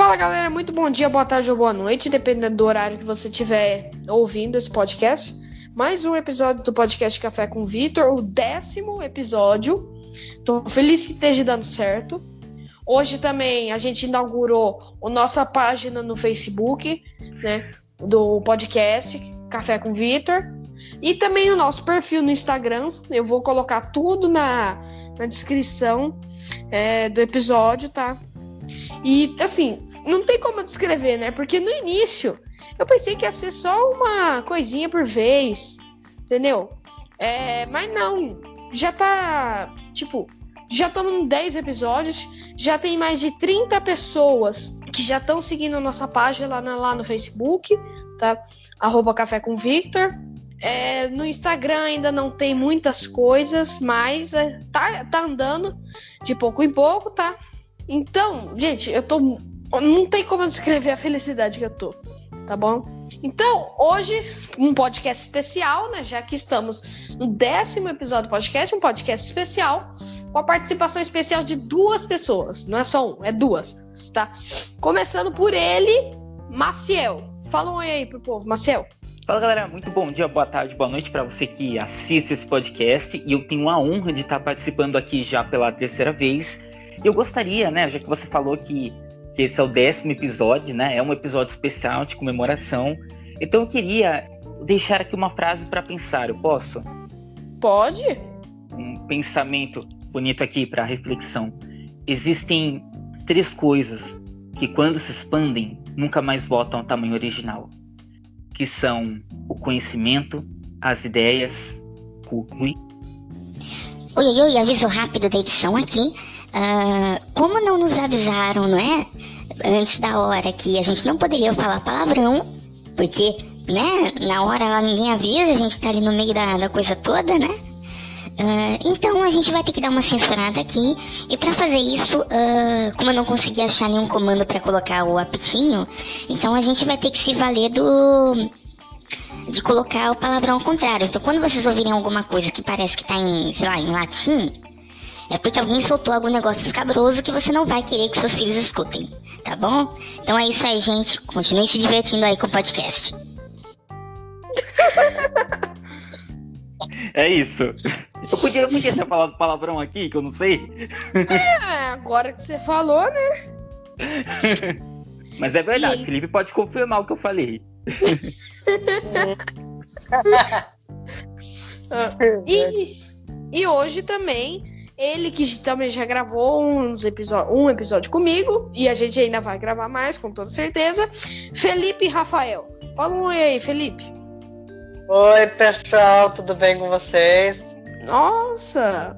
Fala galera, muito bom dia, boa tarde ou boa noite, dependendo do horário que você estiver ouvindo esse podcast. Mais um episódio do podcast Café com Vitor, o décimo episódio. Tô feliz que esteja dando certo. Hoje também a gente inaugurou a nossa página no Facebook, né? Do podcast Café com Vitor. E também o nosso perfil no Instagram. Eu vou colocar tudo na, na descrição é, do episódio, tá? E assim, não tem como descrever, né? Porque no início eu pensei que ia ser só uma coisinha por vez, entendeu? É, mas não, já tá, tipo, já estamos em 10 episódios, já tem mais de 30 pessoas que já estão seguindo nossa página lá, na, lá no Facebook, tá? Arroba Café com Victor. É, no Instagram ainda não tem muitas coisas, mas é, tá, tá andando de pouco em pouco, tá? Então, gente, eu tô. Não tem como eu descrever a felicidade que eu tô, tá bom? Então, hoje, um podcast especial, né? Já que estamos no décimo episódio do podcast, um podcast especial, com a participação especial de duas pessoas. Não é só um, é duas, tá? Começando por ele, Maciel. Fala um oi aí pro povo, Maciel. Fala galera, muito bom dia, boa tarde, boa noite para você que assiste esse podcast. E eu tenho a honra de estar participando aqui já pela terceira vez eu gostaria, né, já que você falou que, que esse é o décimo episódio, né, é um episódio especial de comemoração, então eu queria deixar aqui uma frase para pensar, eu posso? Pode. Um pensamento bonito aqui para reflexão. Existem três coisas que quando se expandem nunca mais voltam ao tamanho original, que são o conhecimento, as ideias, o. Oi, oi, oi, aviso rápido da edição aqui. Uh, como não nos avisaram, não é? Antes da hora que a gente não poderia falar palavrão, porque, né, na hora lá ninguém avisa, a gente tá ali no meio da, da coisa toda, né? Uh, então a gente vai ter que dar uma censurada aqui. E para fazer isso, uh, como eu não consegui achar nenhum comando para colocar o apitinho, então a gente vai ter que se valer do de colocar o palavrão ao contrário. Então quando vocês ouvirem alguma coisa que parece que tá em, sei lá, em latim, é porque alguém soltou algum negócio escabroso que você não vai querer que seus filhos escutem, tá bom? Então é isso aí, gente. Continue se divertindo aí com o podcast. É isso. Eu podia, eu podia ter falado palavrão aqui, que eu não sei. É, agora que você falou, né? Mas é verdade, e... Felipe pode confirmar o que eu falei. e, e hoje também ele que também já gravou uns episódio, um episódio comigo, e a gente ainda vai gravar mais, com toda certeza. Felipe Rafael. Fala um oi aí, Felipe. Oi, pessoal, tudo bem com vocês? Nossa!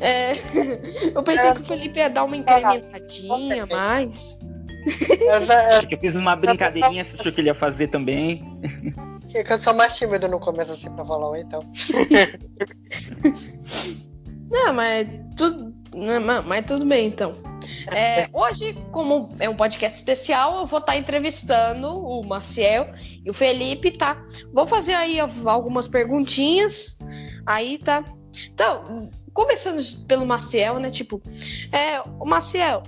É, eu pensei que o Felipe ia dar uma incrementadinha mais. Acho que eu fiz uma brincadeirinha, você achou que ele ia fazer também. Que eu sou mais tímido no começo assim pra falar oi, então. Não, mas tudo, mas tudo bem, então. É, hoje, como é um podcast especial, eu vou estar tá entrevistando o Maciel e o Felipe, tá? Vou fazer aí algumas perguntinhas. Aí, tá? Então, começando pelo Maciel, né? Tipo, é, o Maciel,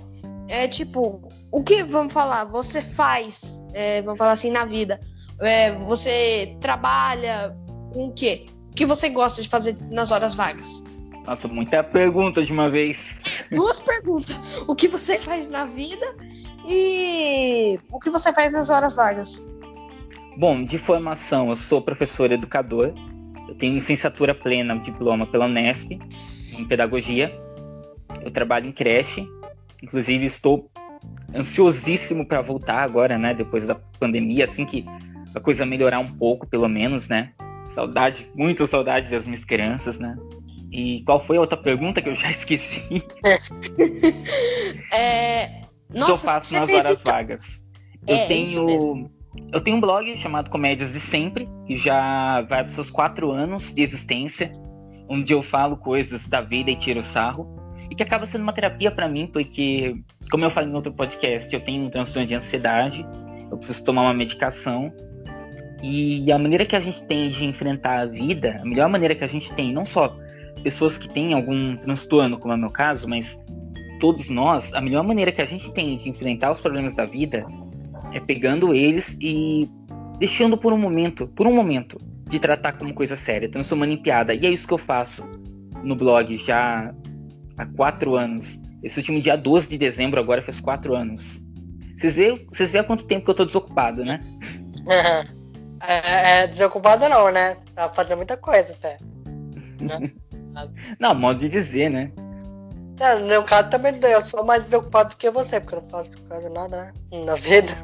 é tipo, o que, vamos falar, você faz, é, vamos falar assim, na vida? É, você trabalha com o quê? O que você gosta de fazer nas horas vagas? Nossa, muita pergunta de uma vez. Duas perguntas. O que você faz na vida e o que você faz nas horas vagas? Bom, de formação, eu sou professor educador. Eu tenho licenciatura plena, diploma pela Unesp, em pedagogia. Eu trabalho em creche. Inclusive, estou ansiosíssimo para voltar agora, né? Depois da pandemia, assim que a coisa melhorar um pouco, pelo menos, né? Saudade, muita saudade das minhas crianças, né? E qual foi a outra pergunta que eu já esqueci? é... Nossa, que eu faço nas horas vagas. Eu é, tenho. Eu tenho um blog chamado Comédias de Sempre, que já vai para seus quatro anos de existência, onde eu falo coisas da vida e tiro sarro, e que acaba sendo uma terapia para mim, porque, como eu falei no outro podcast, eu tenho um transtorno de ansiedade, eu preciso tomar uma medicação, e a maneira que a gente tem de enfrentar a vida, a melhor maneira que a gente tem, não só pessoas que têm algum transtorno, como é o meu caso, mas todos nós, a melhor maneira que a gente tem de enfrentar os problemas da vida é pegando eles e deixando por um momento, por um momento, de tratar como coisa séria, transformando em piada. E é isso que eu faço no blog já há quatro anos. Esse último dia 12 de dezembro agora fez quatro anos. Vocês veem, vocês veem há quanto tempo que eu tô desocupado, né? é, é, desocupado não, né? Tá fazendo muita coisa até. Né? não, modo de dizer, né? É, no meu caso também eu sou mais desocupado do que você, porque eu não faço quase nada né? na vida.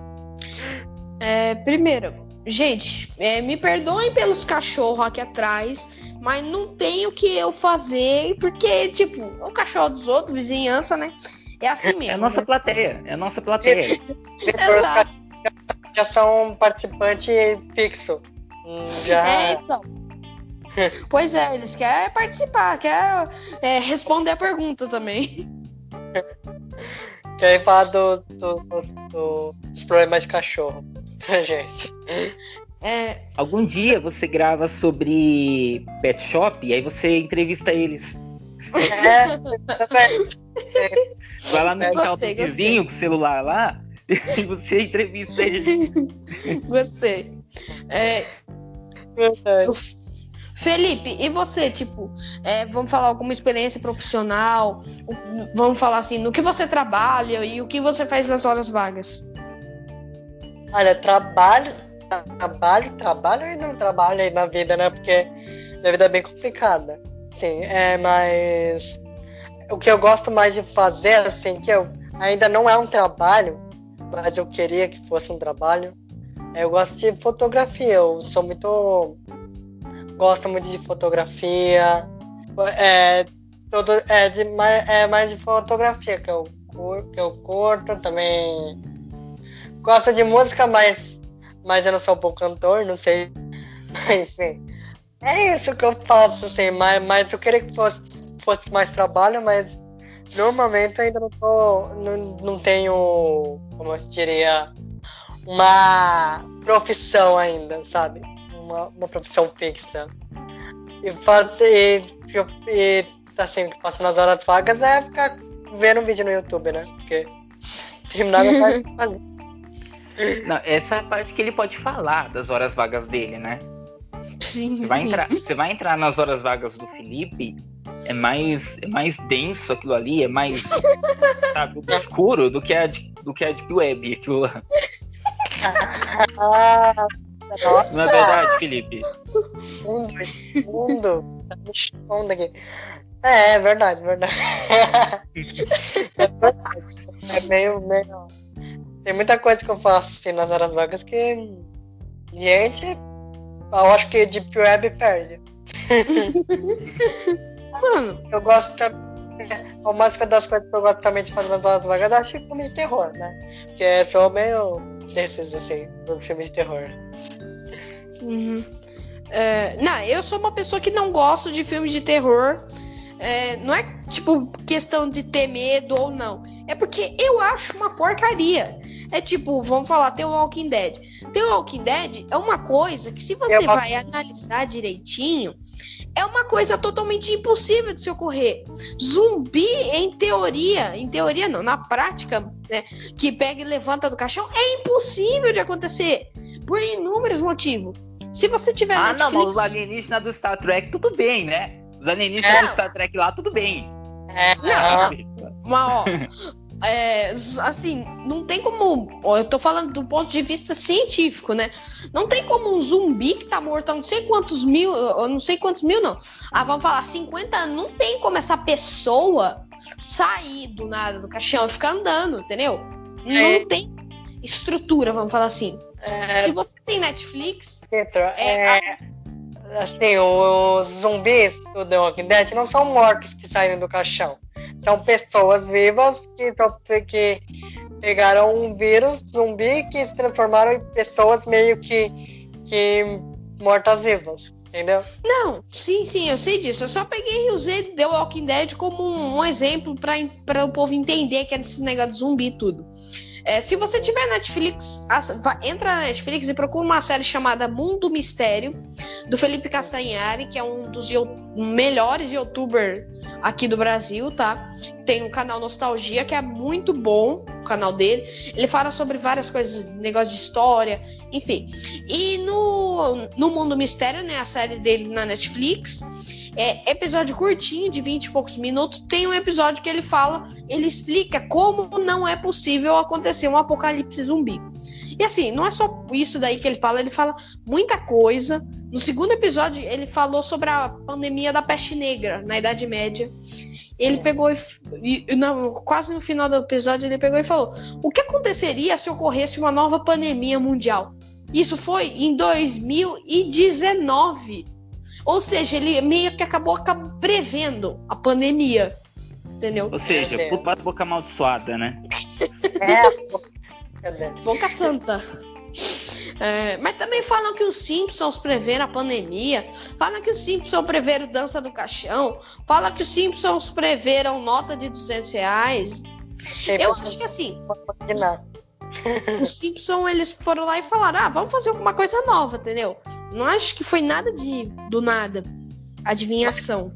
É, primeiro, gente, é, me perdoem pelos cachorros aqui atrás, mas não tem o que eu fazer, porque, tipo, o cachorro dos outros, vizinhança, né? É assim mesmo. É a nossa né? plateia, é a nossa plateia. Exato. Já são um participante fixo. Hum, já... É, então. Pois é, eles querem participar, querem é, responder a pergunta também. Querem falar do, do, do, dos problemas de cachorro pra gente. É... Algum dia você grava sobre pet shop e aí você entrevista eles. É, Vai lá no quintal do vizinho com o celular lá e você entrevista eles. Gostei. É... Felipe, e você, tipo, é, vamos falar alguma experiência profissional? Vamos falar assim, no que você trabalha e o que você faz nas horas vagas? Olha, trabalho, trabalho, trabalho e não trabalho aí na vida, né? Porque a vida é bem complicada. Sim, é, mas o que eu gosto mais de fazer, assim, que eu ainda não é um trabalho, mas eu queria que fosse um trabalho, é, eu gosto de fotografia. Eu sou muito gosto muito de fotografia. É, todo, é, de, é mais de fotografia que eu, que eu curto. Também gosto de música, mas, mas eu não sou um bom cantor, não sei. Enfim. É isso que eu faço, assim, mas, mas eu queria que fosse, fosse mais trabalho, mas normalmente ainda não tô. Não, não tenho, como eu diria, uma profissão ainda, sabe? Uma, uma profissão fixa. E fazer. E, e assim, passando as horas vagas é ficar vendo um vídeo no YouTube, né? Porque terminar não faz fazer. Não, essa é a parte que ele pode falar das horas vagas dele, né? Sim. Você vai, sim. entrar, você vai entrar nas horas vagas do Felipe, é mais, é mais denso aquilo ali, é mais sabe, escuro do que a, do que a Deep Web, aquilo lá. Ah, nossa. Não é verdade, Felipe? Mundo, mundo. Tá me expondo aqui. É, é verdade, verdade. é verdade. É meio, meio. Tem muita coisa que eu faço assim nas horas vagas que. Gente, eu acho que Deep Web perde. Eu gosto também. A música das coisas que eu gosto também de fazer nas horas vagas é assistir filme de terror, né? Porque eu sou meio desses, assim, filmes de terror. Uhum. É, não, eu sou uma pessoa que não gosto de filmes de terror. É, não é tipo questão de ter medo ou não. É porque eu acho uma porcaria. É tipo, vamos falar, tem o Walking Dead. Tem o Walking Dead é uma coisa que, se você Eu- vai analisar direitinho, é uma coisa totalmente impossível de se ocorrer. Zumbi, em teoria, em teoria não, na prática, né, que pega e levanta do caixão, é impossível de acontecer. Por inúmeros motivos. Se você tiver Ah, não, Netflix... mas os alienígenas do Star Trek, tudo bem, né? Os alienígenas É. do Star Trek lá, tudo bem. É, Mas, ó, é, assim, não tem como. ó, Eu tô falando do ponto de vista científico, né? Não tem como um zumbi que tá morto há não sei quantos mil, eu não sei quantos mil, não. Ah, vamos falar, 50 anos. Não tem como essa pessoa sair do nada do caixão e ficar andando, entendeu? É. Não tem estrutura, vamos falar assim. É, Se você tem Netflix, Pietro, é, assim, os zumbis do The Walking Dead não são mortos que saíram do caixão. São pessoas vivas que, só- que pegaram um vírus zumbi que se transformaram em pessoas meio que, que mortas-vivas, entendeu? Não, sim, sim, eu sei disso. Eu só peguei e usei The Walking Dead como um, um exemplo para o povo entender que era esse negócio de zumbi e tudo. É, se você tiver Netflix, entra na Netflix e procura uma série chamada Mundo Mistério, do Felipe Castanhari, que é um dos melhores youtubers aqui do Brasil, tá? Tem o canal Nostalgia, que é muito bom, o canal dele. Ele fala sobre várias coisas, negócio de história, enfim. E no, no Mundo Mistério, né, a série dele na Netflix, é, episódio curtinho, de 20 e poucos minutos, tem um episódio que ele fala, ele explica como não é possível acontecer um apocalipse zumbi. E assim, não é só isso daí que ele fala, ele fala muita coisa. No segundo episódio, ele falou sobre a pandemia da peste negra na Idade Média. Ele pegou e, e não, quase no final do episódio, ele pegou e falou: o que aconteceria se ocorresse uma nova pandemia mundial? Isso foi em 2019. Ou seja, ele meio que acabou prevendo a pandemia. Entendeu? Ou seja, é. boca amaldiçoada, né? É. Boca santa. É, mas também falam que os Simpsons preveram a pandemia. Falam que os Simpsons preveram dança do caixão. Falam que os Simpsons preveram nota de 200 reais. Eu acho que assim. Os Simpsons, eles foram lá e falaram: ah, vamos fazer alguma coisa nova, entendeu? Não acho que foi nada de do nada. Adivinhação.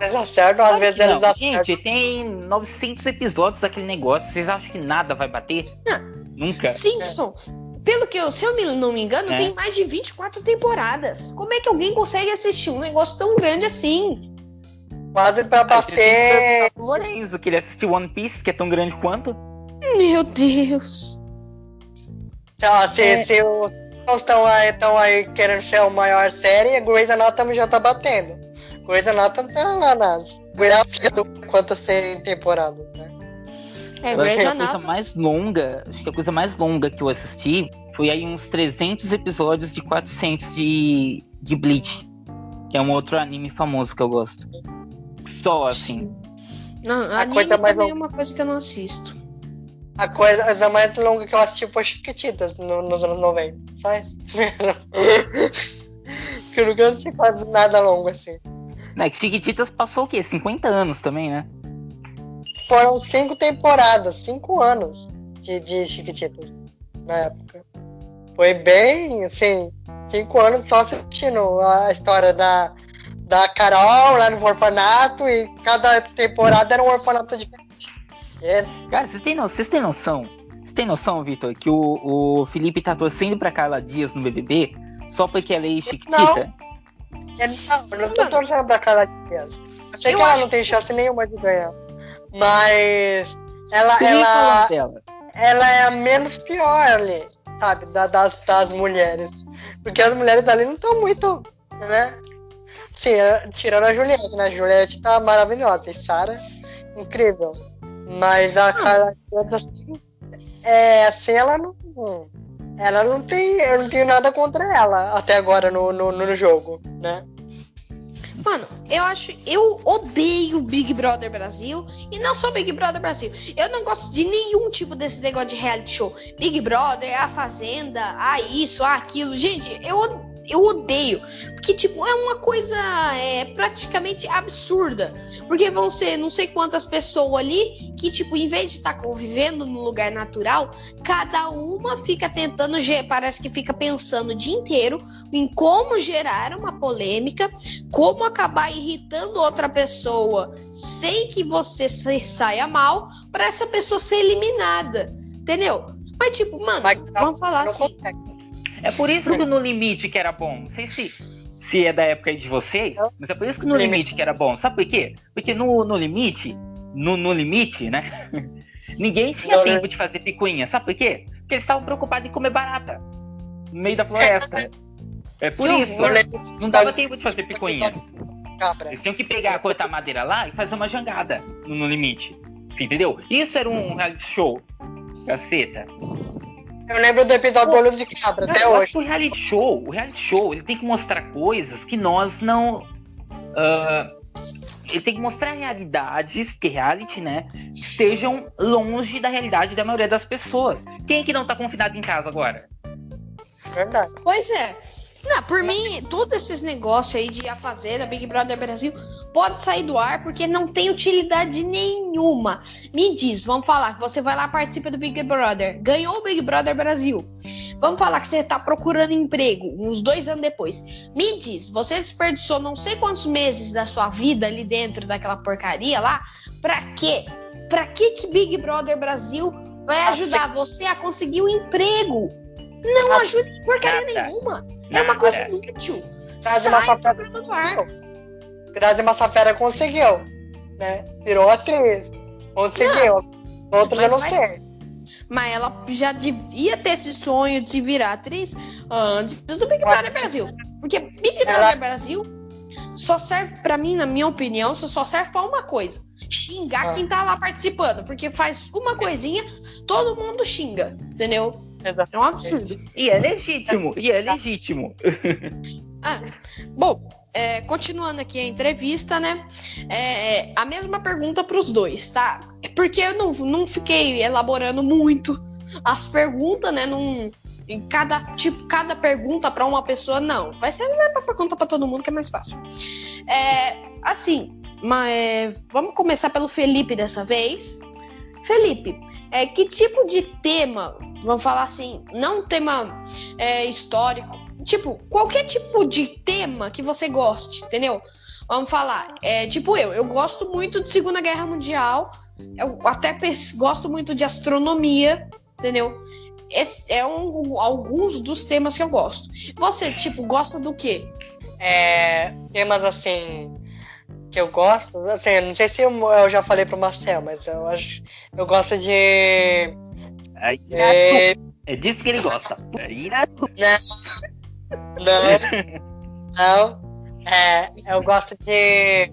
Eles acertam, às vezes eles acertam. Gente, tem 900 episódios daquele negócio. Vocês acham que nada vai bater? Não. Nunca. Simpson, pelo que eu, se eu não me engano, é. tem mais de 24 temporadas. Como é que alguém consegue assistir um negócio tão grande assim? Quase pra bater. Lorenzo, que ele assistiu One Piece, que é tão grande quanto. Meu Deus. Então, se, é. se os estão aí, estão aí querendo ser a maior série, Grey's Anatomy já tá batendo. Grey's Anatomy tá lá nas do quanto ser temporada, né? É, eu acho que a coisa mais longa, acho que a coisa mais longa que eu assisti foi aí uns 300 episódios de 400 de, de Bleach, que é um outro anime famoso que eu gosto. Só assim. Não, a anime coisa mais também é uma coisa que eu não assisto. A coisa mais longa que eu assisti foi Chiquititas no, nos anos 90. Só isso eu nunca assisti quase nada longo assim. Né, que Chiquititas passou o quê? 50 anos também, né? Foram cinco temporadas, cinco anos de, de Chiquititas na época. Foi bem, assim, cinco anos só assistindo a história da, da Carol lá no orfanato e cada temporada era um orfanato diferente. Yes. Cara, vocês têm, vocês têm noção? Você tem noção, Vitor, que o, o Felipe tá torcendo pra Carla Dias no BBB só porque ela é chiquitita? Não, eu não, não tô torcendo pra Carla Dias. Eu sei eu que ela não tem chance que... nenhuma de ganhar. Mas ela, ela, ela é a menos pior ali, sabe, da, das, das mulheres. Porque as mulheres ali não estão muito, né? Sim, tirando a Juliette, né? A Juliette tá maravilhosa. E Sarah, incrível. Mas a cara assim, é, assim, ela não. Ela não tem. Eu não tenho nada contra ela até agora no, no, no jogo, né? Mano, eu acho. Eu odeio Big Brother Brasil. E não só Big Brother Brasil. Eu não gosto de nenhum tipo desse negócio de reality show. Big Brother, A Fazenda, a isso, a aquilo. Gente, eu odeio eu odeio. Porque, tipo, é uma coisa é, praticamente absurda. Porque vão ser não sei quantas pessoas ali que, tipo, em vez de estar tá convivendo no lugar natural, cada uma fica tentando, parece que fica pensando o dia inteiro em como gerar uma polêmica, como acabar irritando outra pessoa sem que você saia mal, para essa pessoa ser eliminada. Entendeu? Mas, tipo, mano, Mas, vamos falar assim. Consegue é por isso que no limite que era bom. Não sei se, se é da época de vocês, mas é por isso que no limite que era bom. Sabe por quê? Porque no, no limite, no, no limite, né? Ninguém tinha né? tempo de fazer picuinha. Sabe por quê? Porque eles estavam preocupados em comer barata no meio da floresta. É por isso. Não dava tempo de fazer picuinha. Eles tinham que pegar, cortar madeira lá e fazer uma jangada no, no limite. Você entendeu? Isso era um reality show. Caceta. Eu lembro do episódio do Olho de Cabra, até hoje. o reality show, o reality show, ele tem que mostrar coisas que nós não. Uh, ele tem que mostrar realidades, que reality, né? Estejam longe da realidade da maioria das pessoas. Quem é que não tá confinado em casa agora? Verdade. Pois é. Não, por mim, todos esses negócios aí de A Fazenda, Big Brother Brasil, pode sair do ar porque não tem utilidade nenhuma. Me diz, vamos falar que você vai lá participa do Big Brother, ganhou o Big Brother Brasil. Vamos falar que você tá procurando emprego uns dois anos depois. Me diz, você desperdiçou não sei quantos meses da sua vida ali dentro daquela porcaria lá? Pra quê? Pra que que Big Brother Brasil vai ajudar você a conseguir um emprego? Não ajuda em porcaria nenhuma. É uma coisa inútil. Sai do programa do ar. Grazi Massafera conseguiu, né? Virou atriz. Conseguiu. Outros eu não Mas sei. Mas ela já devia ter esse sonho de se virar atriz antes do Big Brother Brasil. Porque Big Ela- Brother Brasil só serve, pra mim, na minha opinião, só só serve pra uma coisa: xingar Ah. quem tá lá participando. Porque faz uma coisinha, todo mundo xinga, entendeu? É um absurdo. E é legítimo, e é legítimo. Ah, bom, é, continuando aqui a entrevista, né? É, a mesma pergunta para os dois, tá? Porque eu não, não fiquei elaborando muito as perguntas, né? Em cada tipo, cada pergunta para uma pessoa, não. Vai ser né, pra pergunta para todo mundo que é mais fácil. É, assim, mas vamos começar pelo Felipe dessa vez. Felipe, é, que tipo de tema, vamos falar assim, não tema é, histórico, tipo, qualquer tipo de tema que você goste, entendeu? Vamos falar, é, tipo eu, eu gosto muito de Segunda Guerra Mundial, eu até gosto muito de astronomia, entendeu? Esse é um, alguns dos temas que eu gosto. Você, tipo, gosta do quê? É, temas assim que eu gosto, assim, não sei se eu, eu já falei pro Marcel, mas eu acho eu gosto de Aí, é, É disso que ele gosta. É irado. não, não, é, eu gosto de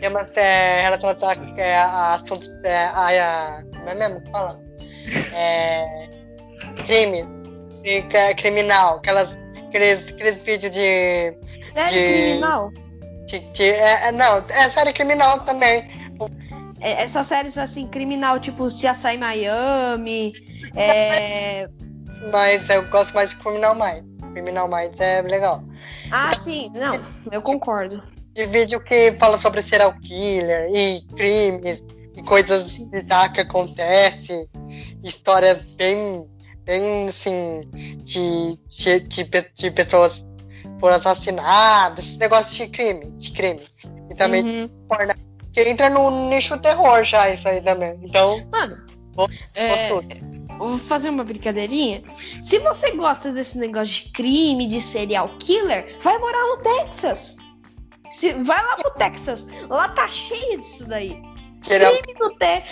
temas é, relacionados a, é, a assuntos é, a, a, como é mesmo que fala? É, crime, que é criminal, aquelas, aqueles, aqueles vídeos de Série De- criminal? De, de- é, é, não, é série criminal também. É, essas séries assim, criminal, tipo CSI Miami, é... Mas eu gosto mais de Criminal mais. Criminal mais é legal. Ah, sim, não, eu concordo. De vídeo que fala sobre serial killer e crimes e coisas bizarras que acontecem. Histórias bem, bem assim, de, de, de, de pessoas foram assassinadas, esse negócio de crime, de crime. E também Uhum. que entra no nicho terror já isso aí também. Então, Mano, Vou- é, vou fazer uma brincadeirinha. Se você gosta desse negócio de crime, de serial killer, vai morar no Texas. Se, vai lá pro Texas. Lá tá cheio disso daí. serial Crime no Te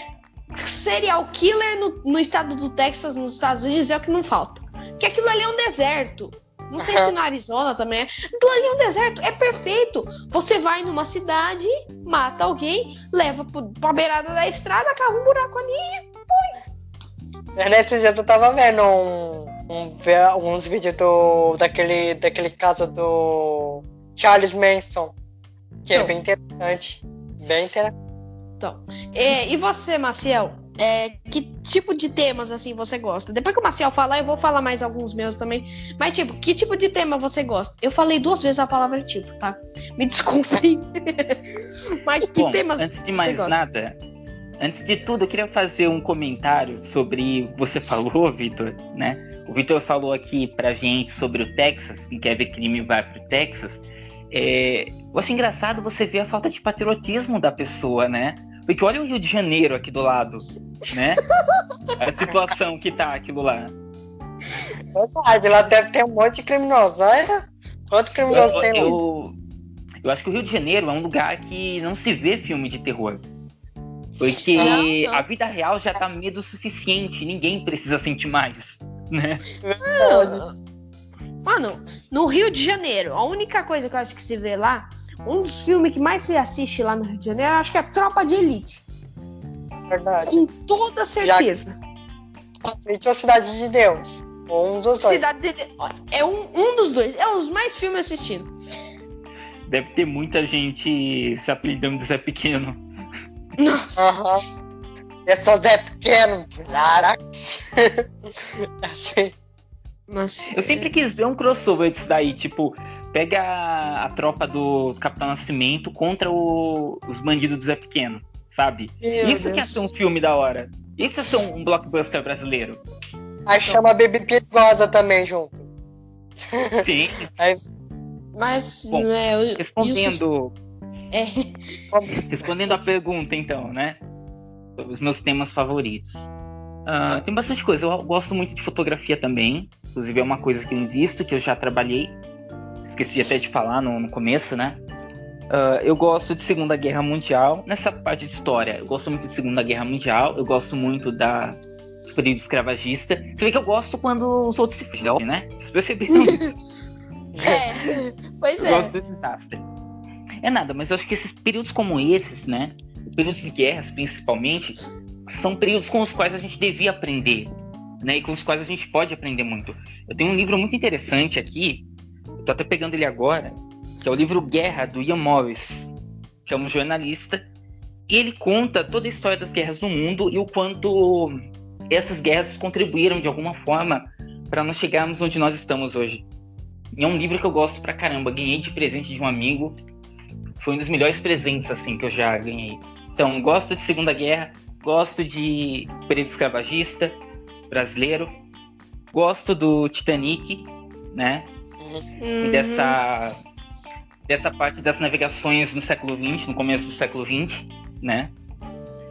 Serial killer no, no estado do Texas, nos Estados Unidos, é o que não falta. Porque aquilo ali é um deserto. Não sei Aham. se no Arizona também é. Aquilo ali é um deserto. É perfeito. Você vai numa cidade, mata alguém, leva pro, pra beirada da estrada, cava um buraco ali. Nesse dia eu tava vendo um, um, uns vídeos do, daquele, daquele caso do Charles Manson, que é Então. bem interessante. Bem interessante. É, e você, Maciel? É, que tipo de temas assim você gosta? Depois que o Maciel falar, eu vou falar mais alguns meus também. Mas, tipo, que tipo de tema você gosta? Eu falei duas vezes a palavra tipo, tá? Me desculpem. Mas que Bom, temas antes de você mais gosta? nada, antes de tudo, eu queria fazer um comentário sobre o que você falou, Vitor, né? O Vitor falou aqui pra gente sobre o Texas, quem quer ver crime vai pro Texas. É, eu acho engraçado você ver a falta de patriotismo da pessoa, né? Porque olha o Rio de Janeiro aqui do lado, né? A situação que tá aquilo lá. Verdade, lá deve ter um monte de criminosos. Olha quantos criminosos Eu, tem lá. eu, eu acho que o Rio de Janeiro é um lugar que não se vê filme de terror. Porque Não, não. a vida real já tá medo o suficiente, ninguém precisa sentir mais, né? Não. Mano, no Rio de Janeiro, a única coisa que eu acho que se vê lá, um dos filmes que mais se assiste lá no Rio de Janeiro, eu acho que é Tropa de Elite. Verdade. Com toda certeza. Gente, ou Cidade de Deus. Ou um dos dois. Cidade de... É um, um dos dois. É os mais filmes assistidos. Deve ter muita gente se apelidando de Zé Pequeno. Nossa. Aham. Eu sou Zé Pequeno. Caraca. assim. Mas, Eu sempre quis ver um crossover disso daí, tipo, Pega a, a tropa do Capitão Nascimento contra o, os bandidos do Zé Pequeno, sabe? Meu Isso que ia Deus. ser um filme da hora. Isso ia ser um, um blockbuster brasileiro. Aí chama a Baby Perigosa também junto. Sim, Aí, Mas, Bom, né, eu- isso- respondendo, é, respondendo a pergunta, então, né? Sobre os meus temas favoritos. Ah, tem bastante coisa. Eu gosto muito de fotografia também. Inclusive, é uma coisa que eu invisto, que eu já trabalhei. Esqueci até de falar no, no começo, né? Ah, eu gosto de Segunda Guerra Mundial. Nessa parte de história, eu gosto muito de Segunda Guerra Mundial. Eu gosto muito da do período escravagista. Você vê que eu gosto quando os outros se fudem, né? Vocês perceberam isso? é, pois Eu é. gosto do desastre. É nada, mas eu acho que esses períodos como esses, né? Períodos de guerras, principalmente, são períodos com os quais a gente devia aprender, né? E com os quais a gente pode aprender muito. Eu tenho um livro muito interessante aqui, eu tô até pegando ele agora, que é o livro Guerra, do Ian Morris, que é um jornalista, e ele conta toda a história das guerras no mundo e o quanto essas guerras contribuíram de alguma forma para nós chegarmos onde nós estamos hoje. E é um livro que eu gosto pra caramba. Ganhei de presente de um amigo. Foi um dos melhores presentes assim que eu já ganhei. Então, gosto de Segunda Guerra, gosto de período escravagista brasileiro, gosto do Titanic, né? E Uhum. dessa dessa parte das navegações no século XX, no começo do século XX, né?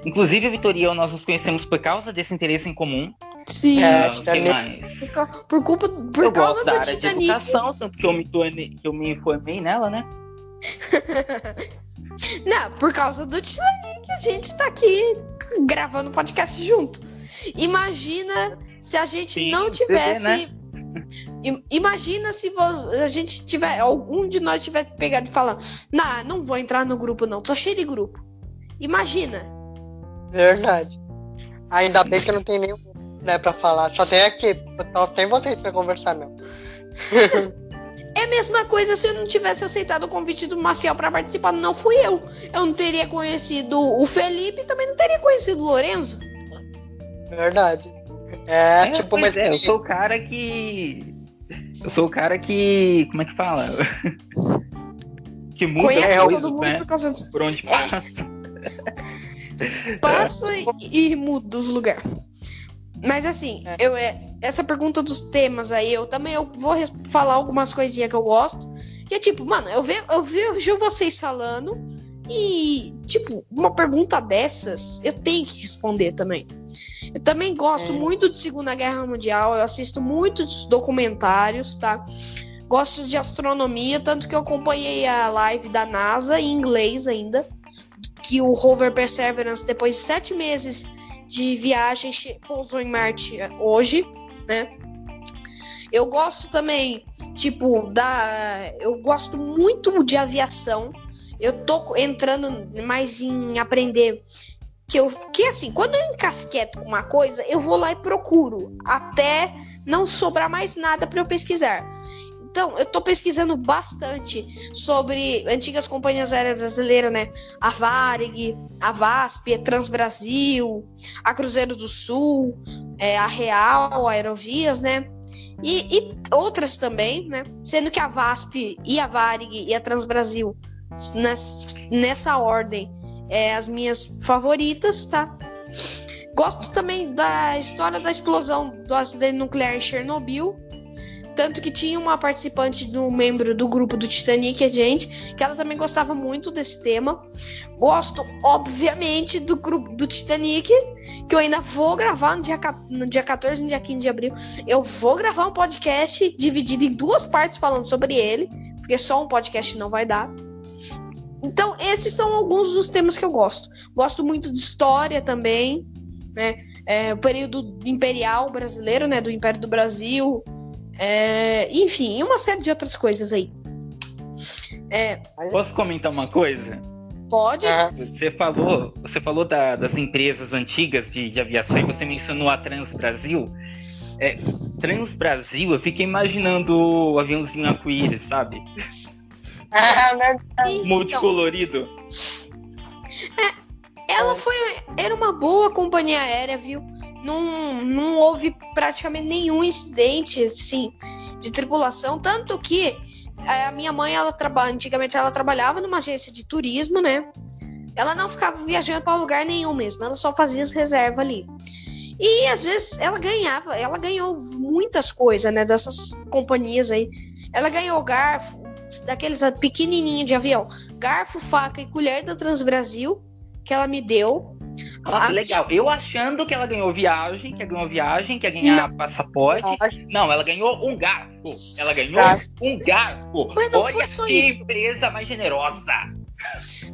Inclusive, a Vitor e eu, nós nos conhecemos por causa desse interesse em comum. Sim. É, mais? Por, por culpa, por eu causa gosto da do área de Titanic. educação, tanto que eu me, tornei, que eu me formei nela, né? Não, por causa do Titanic, a gente tá aqui gravando podcast junto. Imagina se a gente Sim, não você vê, tivesse. né? Im- Imagina se a gente tiver. Algum de nós tivesse pegado e falando: Nah, não vou entrar no grupo, não. Tô cheio de grupo. Imagina. verdade. Ainda bem que não tem nenhum né, pra falar. Só tem aqui. Só tem vocês pra conversar mesmo. É a mesma coisa se eu não tivesse aceitado o convite do Maciel pra participar. Não fui eu. Eu não teria conhecido o Felipe e também não teria conhecido o Lorenzo. Verdade. É, É, tipo, mas é, eu sou o cara que. Eu sou o cara que. Como é que fala? que muda Conhece coisas, todo mundo né? por causa disso. Por onde passa. passa e, e muda os lugares. Mas assim, É. eu é, essa pergunta dos temas aí, eu também eu vou falar algumas coisinhas que eu gosto. Que é tipo, mano, eu, ve, eu vejo vocês falando e, tipo, uma pergunta dessas eu tenho que responder também. Eu também gosto É. muito de Segunda Guerra Mundial, eu assisto muitos documentários, tá? Gosto de astronomia, tanto que eu acompanhei a live da NASA em inglês ainda que o rover Perseverance, depois de sete meses de viagem, pousou em Marte eh, hoje, né? Eu gosto também, tipo, da. Eu gosto muito de aviação. Eu tô entrando mais em aprender. Que eu. Que assim, quando eu encasqueto com uma coisa, eu vou lá e procuro. Até não sobrar mais nada para eu pesquisar. Então, eu tô pesquisando bastante sobre antigas companhias aéreas brasileiras, né? A Varig, a VASP, a Transbrasil, a Cruzeiro do Sul, é, a Real, a Aerovias, né? E, e outras também, né? Sendo que a VASP e a Varig e a Transbrasil, nes- nessa ordem, é as minhas favoritas, tá? Gosto também da história da explosão do acidente nuclear em Chernobyl. Tanto que tinha uma participante do membro do grupo do Titanic, a gente, que ela também gostava muito desse tema. Gosto, obviamente, do grupo do Titanic, que eu ainda vou gravar no dia, no dia 14 e no dia 15 de abril. Eu vou gravar um podcast dividido em duas partes falando sobre ele, porque só um podcast não vai dar. Então, esses são alguns dos temas que eu gosto. Gosto muito de história também, né? É, o período imperial brasileiro, né? Do Império do Brasil. É, enfim, e uma série de outras coisas aí. É, Posso comentar uma coisa? pode? Ah, Você falou, você falou da- das empresas antigas de, de aviação e você mencionou a Trans Brasil. É, Trans Brasil, eu fiquei imaginando o aviãozinho arco-íris, sabe? ah, verdade. Então, Multicolorido. ela foi. Era uma boa companhia aérea, viu? Não, não houve praticamente nenhum incidente, assim, de tripulação. Tanto que a minha mãe, ela trabalha, antigamente ela trabalhava numa agência de turismo, né? Ela não ficava viajando para lugar nenhum mesmo, ela só fazia as reservas ali. E às vezes ela ganhava, ela ganhou muitas coisas, né, dessas companhias aí. Ela ganhou garfo, daqueles pequenininhos de avião, garfo, faca e colher da Transbrasil, que ela me deu. Nossa, A- legal. Eu achando que ela ganhou viagem, que ela ganhou viagem, que ia ganhar passaporte. Não, ela ganhou um garfo. Ela ganhou Garfo. um garfo. Mas não Olha foi só que isso. empresa mais generosa.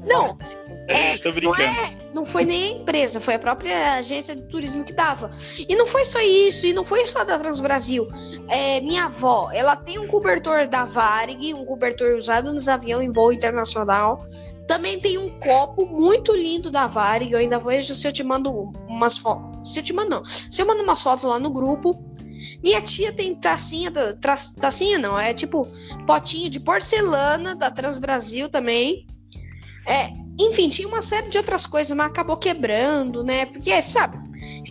Não, É, não é, não foi nem a empresa, foi a própria agência de turismo que dava. E não foi só isso, e não foi só da Transbrasil. É, minha avó, ela tem um cobertor da Varig, um cobertor usado nos aviões em voo internacional. Também tem um copo muito lindo da Varig. Eu ainda vejo se eu te mando umas fotos. Se eu te mando, não. Se eu mando umas fotos lá no grupo. Minha tia tem tacinha, da, tra- tacinha não, é tipo potinho de porcelana da Transbrasil também. É, enfim, tinha uma série de outras coisas, mas acabou quebrando, né? Porque, sabe,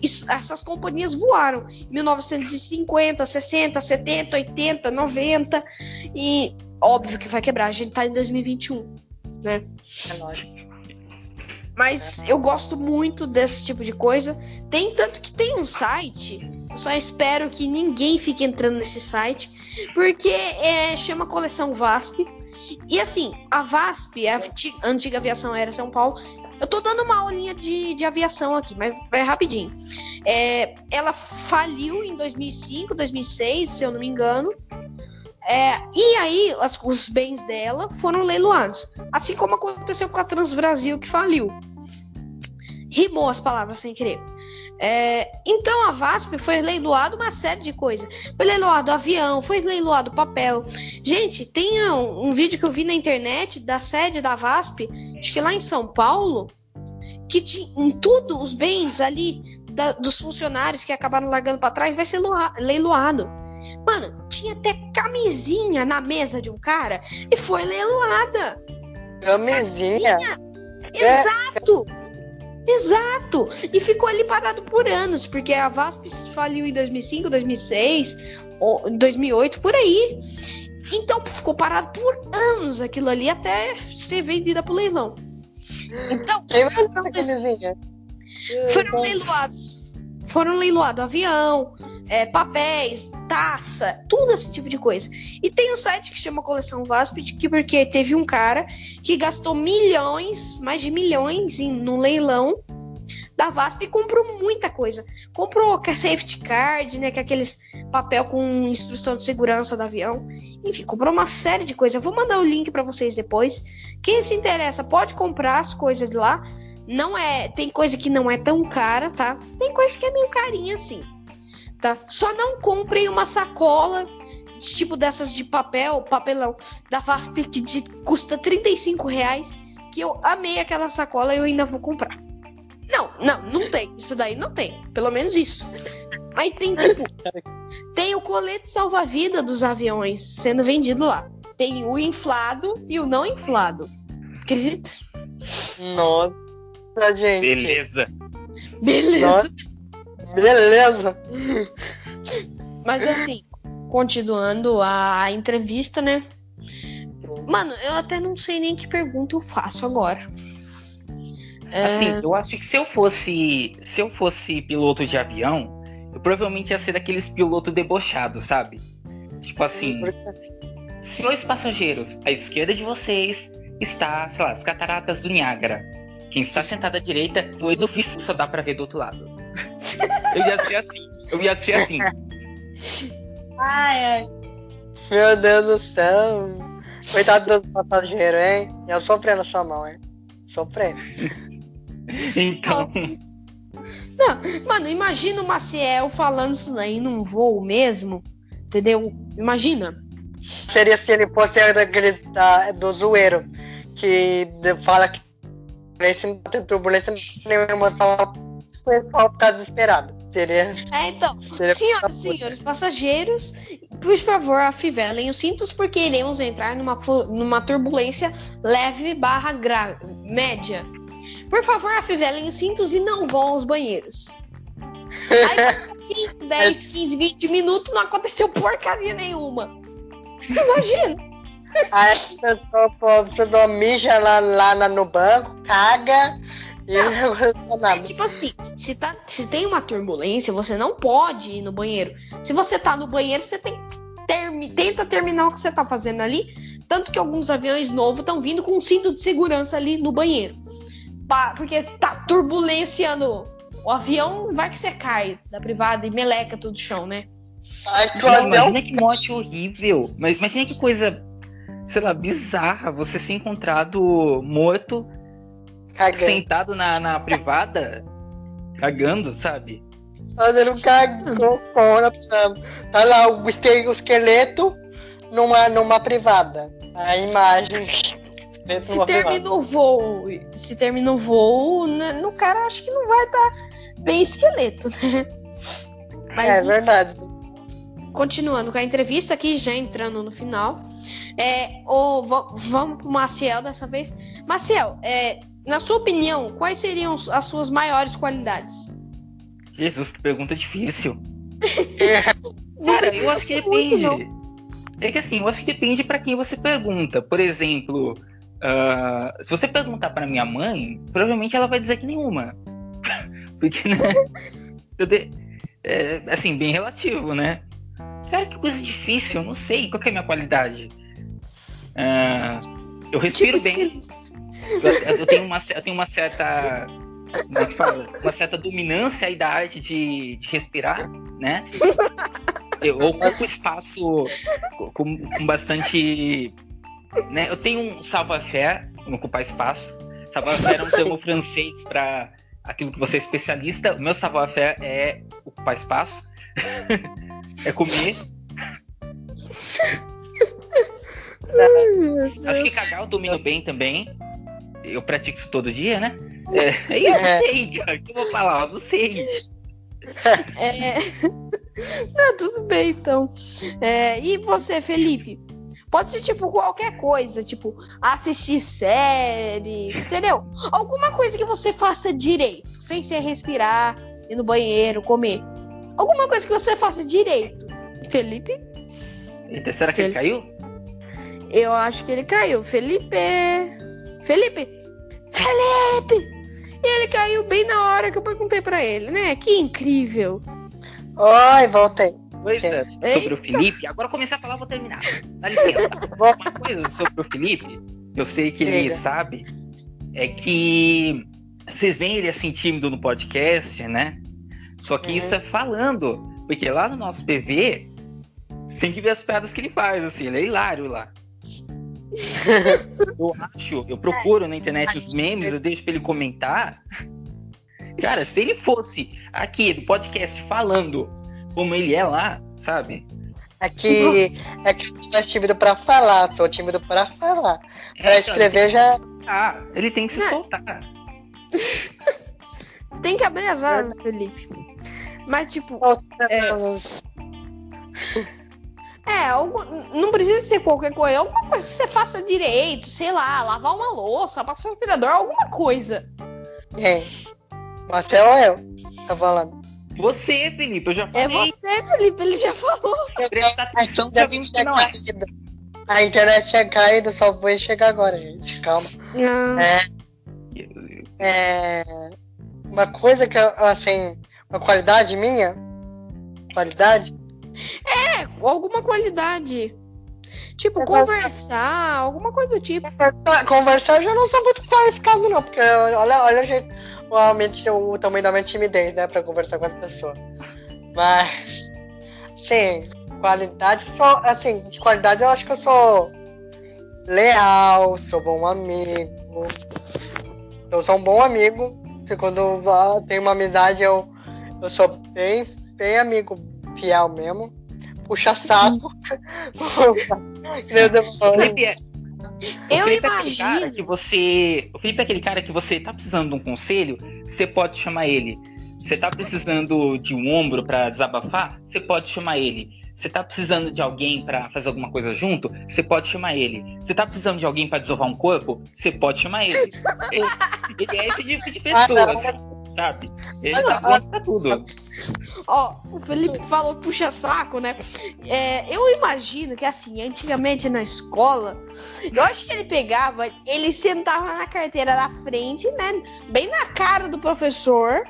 isso- essas companhias voaram em 1950, 60, 70, 80, 90 e óbvio que vai quebrar. A gente tá em 2021, né? É lógico. Mas eu gosto muito desse tipo de coisa. Tem tanto que tem um site. Eu só espero que ninguém fique entrando nesse site, porque é, chama Coleção VASP. E assim, a VASP, a anti- antiga aviação aérea São Paulo, eu tô dando uma aulinha de, de aviação aqui, mas vai rapidinho. É, ela faliu em 2005, 2006, se eu não me engano. É, e aí, as- os bens dela foram leiloados. Assim como aconteceu com a Transbrasil, que faliu. Rimou as palavras sem querer. É, então a VASP foi leiloado uma série de coisas. Foi leiloado avião, foi leiloado papel. Gente, tem um, um vídeo que eu vi na internet da sede da VASP, acho que lá em São Paulo, que tinha em tudo os bens ali da- dos funcionários que acabaram largando para trás vai ser loa- leiloado. Mano, tinha até camisinha na mesa de um cara e foi leiloada. Camisinha. É. Exato! Exato! E ficou ali parado por anos, porque a VASP faliu em 2005, 2006, ou em 2008, por aí. Então ficou parado por anos aquilo ali até ser vendida pro leilão. Então, Quem vai essa camisinha? foram leiloados. Foram leiloados avião, é, papéis, taça, tudo esse tipo de coisa. E tem um site que chama Coleção VASP, de que porque teve um cara que gastou milhões, mais de milhões em, num leilão da VASP e comprou muita coisa. Comprou que é safety card, né? Que é aqueles papel com instrução de segurança do avião. Enfim, comprou uma série de coisas. Eu vou mandar o link para vocês depois. Quem se interessa pode comprar as coisas de lá. Não é, tem coisa que não é tão cara, tá? Tem coisa que é meio carinha assim, tá? Só não comprem uma sacola tipo dessas de papel, papelão da VASP que de, custa 35 reais, que eu amei aquela sacola e eu ainda vou comprar. Não, não, não tem. Isso daí não tem. Pelo menos isso. Mas tem tipo. tem o colete salva-vida dos aviões sendo vendido lá. Tem o inflado e o não inflado. Acredita? Nossa, gente. Beleza. Beleza. Nossa. Beleza. Mas assim, continuando a entrevista, né? Mano, eu até não sei nem que pergunta eu faço agora. É, Assim, eu acho que se eu fosse. Se eu fosse piloto de avião, eu provavelmente ia ser daqueles pilotos debochados, sabe? Tipo assim, senhores passageiros, à esquerda de vocês está, sei lá, as cataratas do Niágara. Quem está sentado à direita, o edifício só dá pra ver do outro lado. eu ia ser assim. Eu ia ser assim. Ai, ai. Meu Deus do céu. Coitado dos passageiros, hein? Eu sofrendo na sua mão, hein? Sofrendo. Então, Não, mano, imagina o Maciel falando isso daí num voo mesmo. Entendeu? Imagina. Seria se ele fosse daquele da, do zoeiro, que fala que esse não tem turbulência nenhuma, só o pessoal ficar desesperado. Seria. É, então, seria senhoras e senhores passageiros, por favor, afivelem os cintos porque iremos entrar numa, numa turbulência leve barra média. Por favor, afivelem os cintos e não vão aos banheiros. Aí, 5, 10, 15, 20 minutos, não aconteceu porcaria nenhuma. Imagina. Aí a pessoa, pessoa mija lá, lá no banco, caga e não É tipo assim, se, tá, se tem uma turbulência, você não pode ir no banheiro. Se você tá no banheiro, você tem que termi- tenta terminar o que você tá fazendo ali. Tanto que alguns aviões novos estão vindo com um cinto de segurança ali no banheiro. Pa- porque tá turbulenciando. O avião vai que você cai da privada e meleca tudo o chão, né? Tu Não, imagina que morte horrível. Mas imagina que coisa, sei lá, bizarra. Você ser encontrado morto, cagando. sentado na, na privada, cagando, sabe? Fazendo um cagou fora, sabe? Tá lá o esque- o esqueleto numa, numa privada. A imagem. Se termina o voo, se termina o voo, né, no cara acho que não vai estar bem esqueleto, né? Mas É verdade. continuando com a entrevista aqui, já entrando no final. É, o, va- vamos pro Maciel dessa vez. Maciel, é, na sua opinião, quais seriam as suas maiores qualidades? Jesus, que pergunta difícil. Não Cara, eu acho que muito, depende. não. É que assim, eu acho que depende pra quem você pergunta. Por exemplo, ah, se você perguntar pra minha mãe, provavelmente ela vai dizer que nenhuma. Porque, né? É, assim, bem relativo, né? Cara, que coisa difícil, eu não sei qual é a minha qualidade. Ah, eu respiro Tipo, bem. Eu, eu tenho uma, eu tenho uma certa. Como é que fala? Uma certa dominância aí da arte de, de respirar, né? Eu ocupo espaço com, com bastante. Né? Eu tenho um savoir-faire, ocupar espaço. Savoir-faire é um termo francês para aquilo que você é especialista. O meu savoir-faire é ocupar espaço, é comer. Acho que cagar eu domino bem também. Eu pratico isso todo dia, né? É, aí eu não É. sei, cara. O que eu vou falar? Eu não sei. É... Não, tudo bem, então. É, e você, Felipe? Pode ser, tipo, qualquer coisa, tipo, assistir série, entendeu? Alguma coisa que você faça direito, sem ser respirar, ir no banheiro, comer. Alguma coisa que você faça direito. Felipe? Eita, será que ele caiu? Eu acho que ele caiu. Felipe! Felipe! Felipe! E ele caiu bem na hora que eu perguntei pra ele, né? Que incrível. Oi, voltei. Pois é, Eita. sobre o Felipe. Agora eu comecei a falar, vou terminar. Dá licença. Uma coisa sobre o Felipe, eu sei que ele sabe, é que vocês veem ele assim tímido no podcast, né? Só que Uhum. isso é falando. Porque lá no nosso PV, você tem que ver as piadas que ele faz, assim, ele é hilário lá. Eu acho, eu procuro na internet os memes, eu deixo pra ele comentar. Cara, se ele fosse aqui do podcast falando como ele é lá, sabe? É que, é que eu sou mais tímido pra falar, sou tímido pra falar. Pra É, escrever já. Ah, ele tem que se soltar. Tem que abrir as asas, Felipe. Mas, tipo, É, algo, não precisa ser qualquer coisa, alguma coisa que você faça direito, sei lá, lavar uma louça, passar o aspirador, alguma coisa. É. Marcel ou eu? Tá falando. Você, Felipe, eu já É falei. você, Felipe, ele já falou. Já não é. caído. A internet tinha caído, só foi chegar agora, gente. Calma. É, uma coisa que, eu, assim, uma qualidade minha, qualidade, É, alguma qualidade. Tipo, Eu conversar, alguma coisa do tipo. conversar, eu já não sou muito qualificado, não, porque olha, olha o jeito, o, mente- o tamanho da minha timidez, né, pra conversar com as pessoas. Mas, sim, qualidade, só, assim, de qualidade eu acho que eu sou leal, sou bom amigo. Eu sou um bom amigo, quando vá- tem uma amizade eu, eu sou bem, bem amigo, fiel mesmo. Puxa saco. Meu Deus, O Felipe é, o Eu Felipe é aquele cara imagino. que você. O Felipe é aquele cara que você tá precisando de um conselho, você pode chamar ele. Você tá precisando de um ombro pra desabafar, você pode chamar ele. Você tá precisando de alguém pra fazer alguma coisa junto, você pode chamar ele. Você tá precisando de alguém pra desovar um corpo, você pode chamar ele. Ele, ele é esse tipo de pessoa, Ah, assim, sabe? Ele tá pronto pra tudo. Ó, o Felipe falou puxa saco, né? É, eu imagino que assim, antigamente na escola, eu acho que ele pegava, ele sentava na carteira da frente, né? Bem na cara do professor.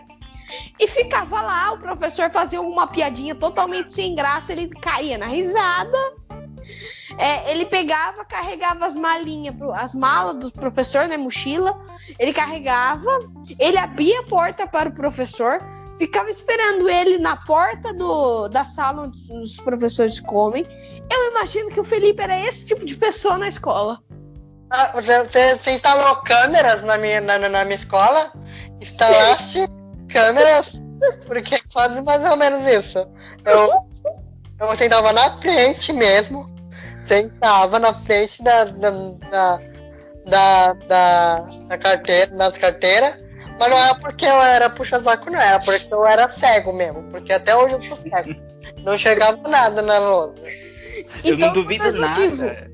E ficava lá, o professor fazia uma piadinha totalmente sem graça, ele caía na risada. É, ele pegava, carregava as malinhas, as malas do professor, né, mochila. Ele carregava, ele abria a porta para o professor, ficava esperando ele na porta do, da sala onde os professores comem. Eu imagino que o Felipe era esse tipo de pessoa na escola. Ah, você, você instalou câmeras na minha, na, na minha escola? Instalaste câmeras? Porque é quase mais ou menos isso. Eu, eu sentava na frente mesmo, sentava na frente da, da, da, da, da, da carteira, das carteiras, mas não era porque eu era puxa-saco, não, era porque eu era cego mesmo, porque até hoje eu sou cego. Não chegava nada na lousa. Eu Então, não duvido nada.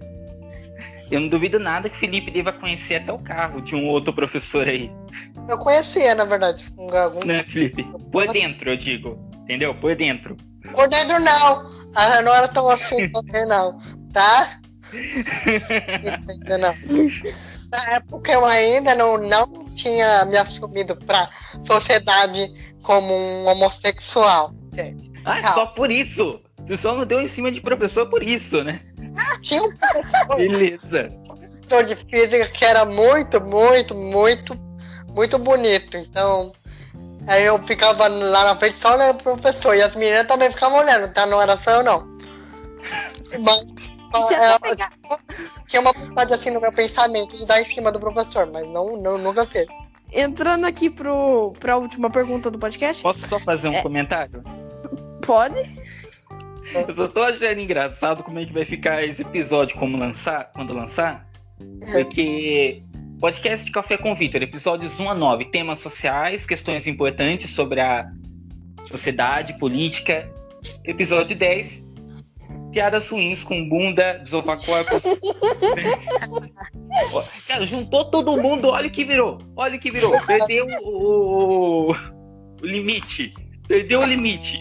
Eu não duvido nada que o Felipe deva conhecer até o carro de um outro professor aí. Eu conhecia, na verdade. Um, algum... Né, Felipe? Por dentro, eu digo. Entendeu? Por dentro. Por dentro não. Ah, não era tão assim não. Tá? Entendeu, não. Na época eu ainda não, não tinha me assumido pra sociedade como um homossexual. entende? Ah, Calma. só por isso. Você só não deu em cima de professor por isso, né? Tinha um professor Beleza. professor de física que era muito, muito, muito, muito bonito. Então, aí eu ficava lá na frente só olhando pro professor. E as meninas também ficavam olhando, tá? Não era só eu, não. Mas É, até pegar. tinha uma vontade assim no meu pensamento de dar em cima do professor, mas não, não nunca fez. Entrando aqui pro, pra última pergunta do podcast. Posso só fazer um É. comentário? Pode? Eu só tô achando engraçado como é que vai ficar esse episódio como lançar, quando lançar. Porque podcast de Café com Vitor, episódios 1 a 9, temas sociais, questões importantes sobre a sociedade, política. Episódio 10, piadas ruins com bunda, desovacorpos. Ó, Cara, juntou todo mundo, olha o que virou. Olha o que virou. Perdeu o, o- o limite. Perdeu o limite.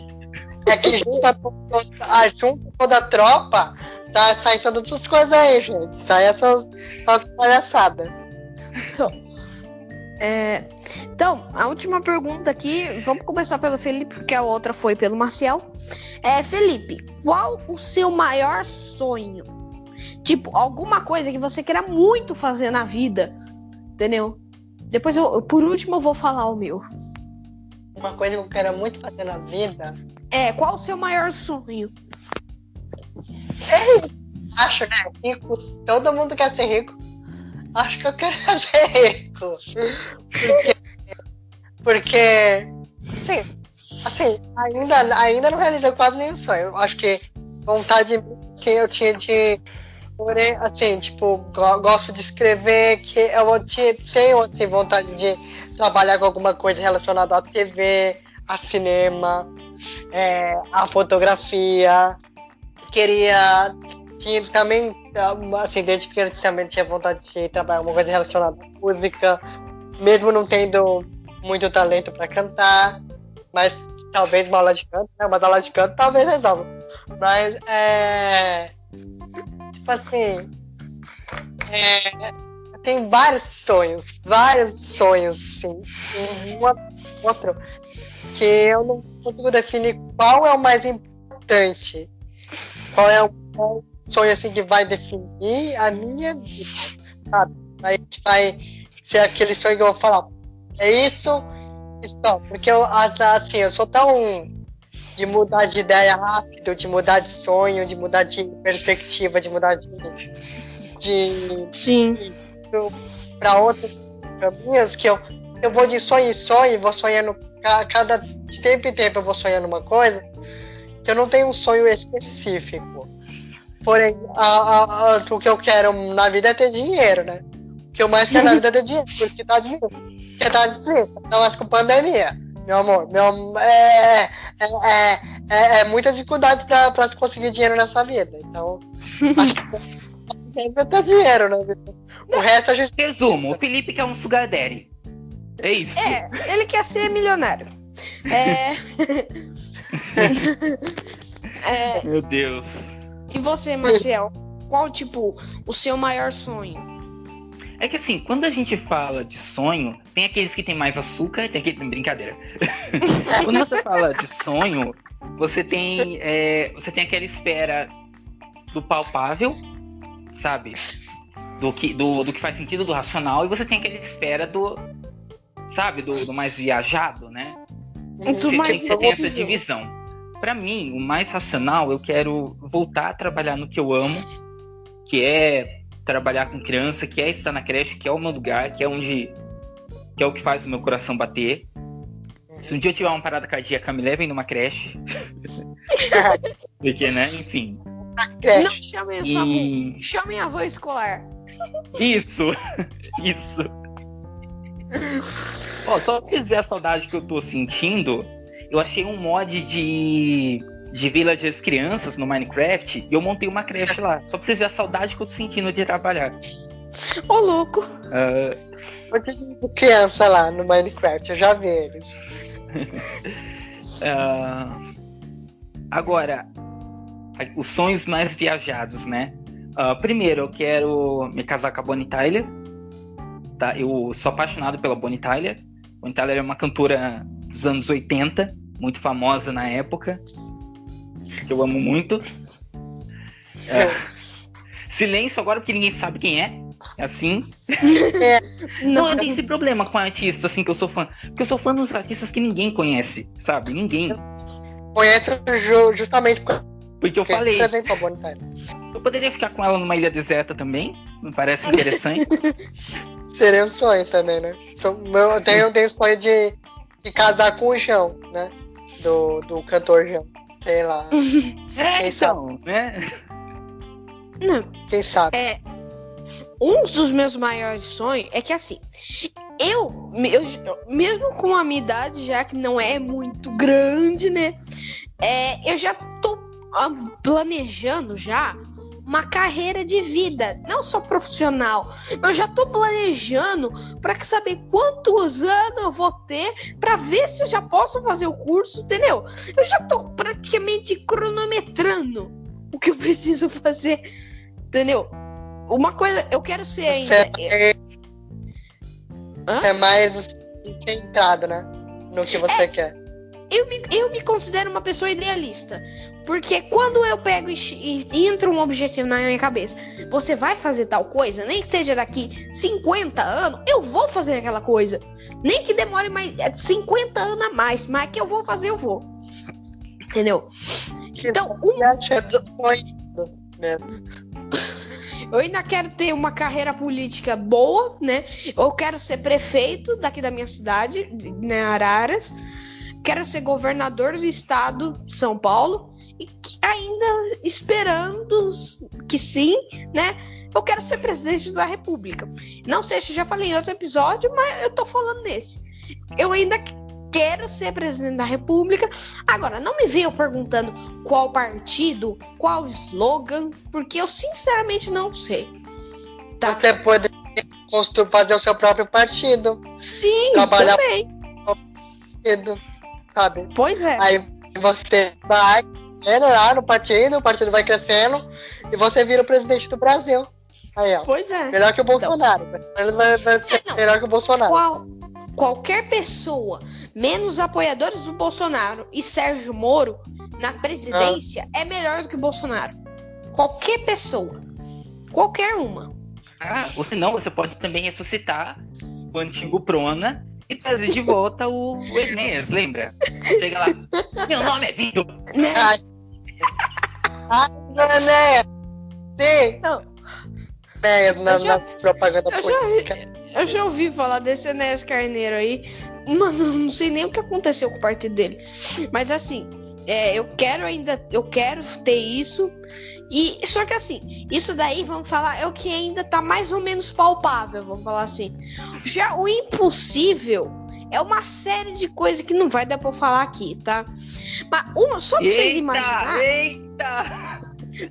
É que junta, to- a, junta toda a tropa, tá saindo todas essas coisas aí, gente. Sai essas, essas palhaçadas. É, então, a última pergunta aqui, vamos começar pelo Felipe, porque a outra foi pelo Marcial. É, Felipe, qual o seu maior sonho? Tipo, alguma coisa que você queira muito fazer na vida, entendeu? Depois, eu, por último, eu vou falar o meu. Uma coisa que eu quero muito fazer na vida, É, qual o seu maior sonho? acho, né? Rico, todo mundo quer ser rico. Acho que eu quero ser rico. Porque, porque sim, assim, ainda, ainda não realizei quase nenhum sonho. Eu acho que vontade que eu tinha de. Assim, tipo, go- gosto de escrever, que eu tinha, tenho assim, vontade de trabalhar com alguma coisa relacionada à TV, a cinema, é, a fotografia. Queria tinha também, assim, desde que eu também tinha vontade de trabalhar alguma coisa relacionada à música, mesmo não tendo muito talento para cantar, mas talvez uma aula de canto, né? Uma aula de canto talvez resolva. Mas é. Tipo assim. É, tem vários sonhos, vários sonhos, sim. Um outro que eu não consigo definir qual é o mais importante. Qual é o sonho assim que vai definir a minha vida, sabe? Vai, vai ser aquele sonho que eu vou falar. É isso só. Porque eu, assim, eu sou tão de mudar de ideia rápido, de mudar de sonho, de mudar de perspectiva, de mudar de, de Sim. para outros caminhos que eu, eu vou de sonho em sonho, vou sonhando ca- cada de tempo em tempo eu vou sonhando uma coisa que eu não tenho um sonho específico. Porém, a, a- a- o que eu quero na vida é ter dinheiro, né? O que eu mais quero na vida é ter dinheiro, porque tá difícil. Porque tá difícil, ainda mais com pandemia. Meu amor, meu, é, é, é, é, é muita dificuldade pra, pra se conseguir dinheiro nessa vida. Então, acho que ter dinheiro, né? O resto a gente Resumo, o Felipe quer um sugar daddy. É isso. É, ele quer ser milionário. É, É, Meu Deus. E você, Marcel? Qual, tipo, o seu maior sonho? É que assim, quando a gente fala de sonho, tem aqueles que tem mais açúcar e tem aquele. Brincadeira. quando você fala de sonho, você tem. é, você tem aquela espera do palpável, sabe? Do que, do, do que faz sentido, do racional, e você tem aquela espera do. Sabe, do, do mais viajado, né? Muito Você mais tem, você tem essa divisão. Pra mim, o mais racional, eu quero voltar a trabalhar no que eu amo, que é trabalhar com criança, que é estar na creche, que é o meu lugar, que é onde que é o que faz o meu coração bater. Se um dia eu tiver uma parada cardíaca, me levem numa creche. Porque, né? Enfim. Não chamem a sua avó. E Chamem a avó escolar. isso, isso. Ó, só pra vocês verem a saudade que eu tô sentindo, eu achei um mod de, de Villagers Crianças no Minecraft e eu montei uma creche lá. Só pra vocês verem a saudade que eu tô sentindo de trabalhar. Ô, louco. Porque de criança lá no Minecraft, eu já vi eles. ah, agora, os sonhos mais viajados, né? Ah, primeiro, eu quero me casar com a Bonnie Tyler. Tá? Eu sou apaixonado pela Bonnie Tyler. Bonnie Tyler é uma cantora dos anos 80, muito famosa na época, que eu amo muito. É, silêncio agora, porque ninguém sabe quem é. É Assim. Não, Não, eu tenho esse problema com artista, assim, que eu sou fã. Porque eu sou fã dos artistas que ninguém conhece, sabe? Ninguém. Conhece ju- justamente porque Porque eu falei, eu poderia ficar com ela numa ilha deserta também. Me parece interessante. Seria um sonho também, né? Eu tenho, eu tenho sonho de, de casar com o João, né? Do, do cantor João. Sei lá. é, Quem então, né? não. Quem sabe? Um dos meus maiores sonhos é que assim, eu, eu mesmo com a minha idade, já que não é muito grande, né? É, eu já tô ah, planejando já uma carreira de vida, não só profissional. Eu já tô planejando para saber quantos anos eu vou ter para ver se eu já posso fazer o curso, entendeu? Eu já tô praticamente cronometrando o que eu preciso fazer, entendeu? Uma coisa, eu quero ser ainda. É, é mais centrado, né? No que você quer. Eu me, eu me considero uma pessoa idealista. Porque quando eu pego e, e, entra um objetivo na minha cabeça, você vai fazer tal coisa, nem que seja daqui 50 anos, eu vou fazer aquela coisa. Nem que demore mais é, 50 anos a mais, mas que eu vou fazer, eu vou. Entendeu? Então. Eu ainda quero ter uma carreira política boa, né? Eu quero ser prefeito daqui da minha cidade, né, Araras. Quero ser governador do estado de São Paulo. E ainda esperando que sim, né? Eu quero ser presidente da república. Não sei se eu já falei em outro episódio, mas eu tô falando nesse. Eu ainda quero ser presidente da república. Agora, não me venham perguntando qual partido, qual slogan, porque eu sinceramente não sei. Tá? Você pode construir, fazer o seu próprio partido. Sim, Trabalhar- também. partido, Sabe? Pois é. Aí você vai lá no partido, o partido vai crescendo e você vira o presidente do Brasil. Aí, ó. Pois é. Melhor que o Bolsonaro. Ele vai, vai ser Não. melhor que o Bolsonaro. Qual, qualquer pessoa, menos apoiadores do Bolsonaro e Sérgio Moro, na presidência, é melhor do que o Bolsonaro. Qualquer pessoa. Qualquer uma. Ah, ou senão você pode também ressuscitar o antigo Prona e trazer de volta o, o Enéas, lembra? Chega lá. Meu nome é Vitor. Né? Ai, né? Sim. Não. É, na, Eu já- nas propagandas eu já. Eu já ouvi falar desse Enéas Carneiro aí. Mano, não sei nem o que aconteceu com o partido dele. Mas assim, é, eu quero ainda. Eu quero ter isso. E só que assim, isso daí, vamos falar, é o que ainda tá mais ou menos palpável, vamos falar assim. Já o impossível é uma série de coisas que não vai dar eu falar aqui, tá? Mas uma, só pra vocês imaginarem. eita!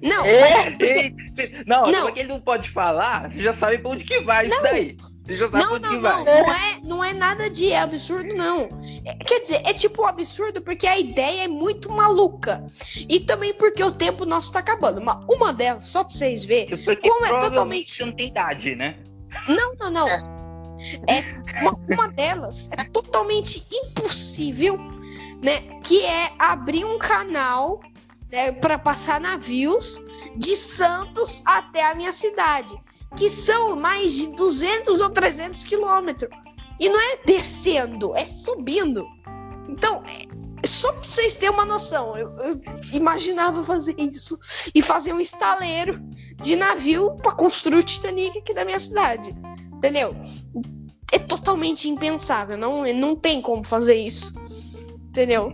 Não, É! Não, Não. não. que ele não pode falar, você já sabe pra onde que vai isso daí. Sabe Não, não, não. vai. Não é, não é nada de absurdo, não. É- quer dizer, é tipo absurdo porque a ideia é muito maluca. E também porque o tempo nosso tá acabando. Uma, uma delas, só pra vocês verem. Porque Como é totalmente- você não tem idade, né? Não, não, não. É, uma, uma delas é totalmente impossível, né? Que é abrir um canal né, para passar navios de Santos até a minha cidade, que são mais de 200 ou 300 quilômetros. E não é descendo, é subindo. Então, é só pra vocês terem uma noção, eu, eu imaginava fazer isso e fazer um estaleiro de navio para construir o Titanic aqui da minha cidade. Entendeu? É totalmente impensável. Não, não tem como fazer isso. Entendeu?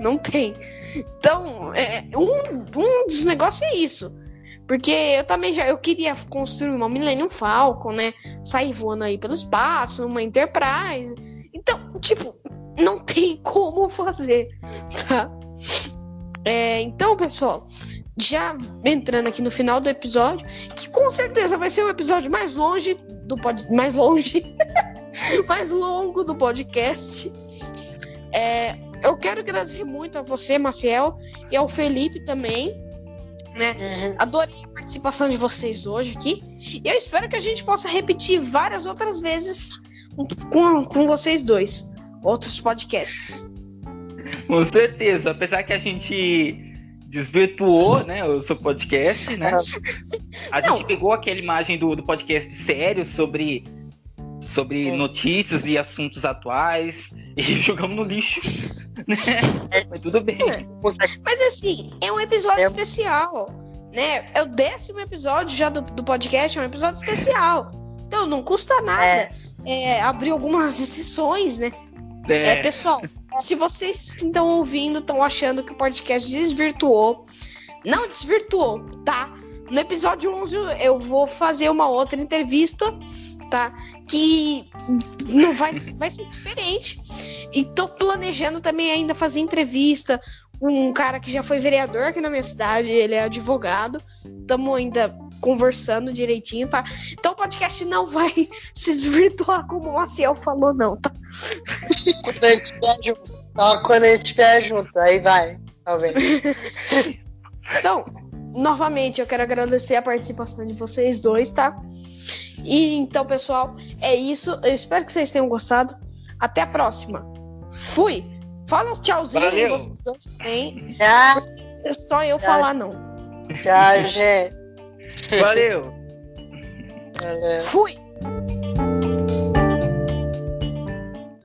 Não tem. Então, é, um, um dos negócios é isso. Porque eu também já eu queria construir uma Millennium Falcon, né? Sair voando aí pelo espaço, uma Enterprise. Então, tipo, não tem como fazer, tá? É, então, pessoal, já entrando aqui no final do episódio, que com certeza vai ser o episódio mais longe do pod... mais longe, mais longo do podcast. É, eu quero agradecer muito a você, Maciel, e ao Felipe também. Né? Adorei a participação de vocês hoje aqui. E eu espero que a gente possa repetir várias outras vezes com, com vocês dois. Outros podcasts. Com certeza. Apesar que a gente desvirtuou, né, o seu podcast, né? A Não. gente pegou aquela imagem do, do podcast sério sobre, sobre Sim. notícias e assuntos atuais e jogamos no lixo. Mas tudo bem. Mas assim, é um episódio É. especial, né? É o décimo episódio já do, do podcast, é um episódio especial. Então não custa nada É. é, abrir algumas exceções, né? É, É, pessoal, se vocês que estão ouvindo estão achando que o podcast desvirtuou, não desvirtuou, tá? No episódio 11 eu vou fazer uma outra entrevista, tá? Que não vai, vai ser diferente. E tô planejando também ainda fazer entrevista com um cara que já foi vereador aqui na minha cidade, ele é advogado. Estamos ainda conversando direitinho, tá? Então o podcast não vai se desvirtuar como o Maciel falou, não, tá? Quando a gente estiver junto. Só quando a gente estiver junto. Aí vai. Talvez. Então, novamente, eu quero agradecer a participação de vocês dois, tá? E então, pessoal, é isso. Eu espero que vocês tenham gostado. Até a próxima. Fui! Fala um tchauzinho aí, Valeu. vocês dois também. Tchau, É só eu falar, não. tchau, gente. valeu. Valeu. Fui!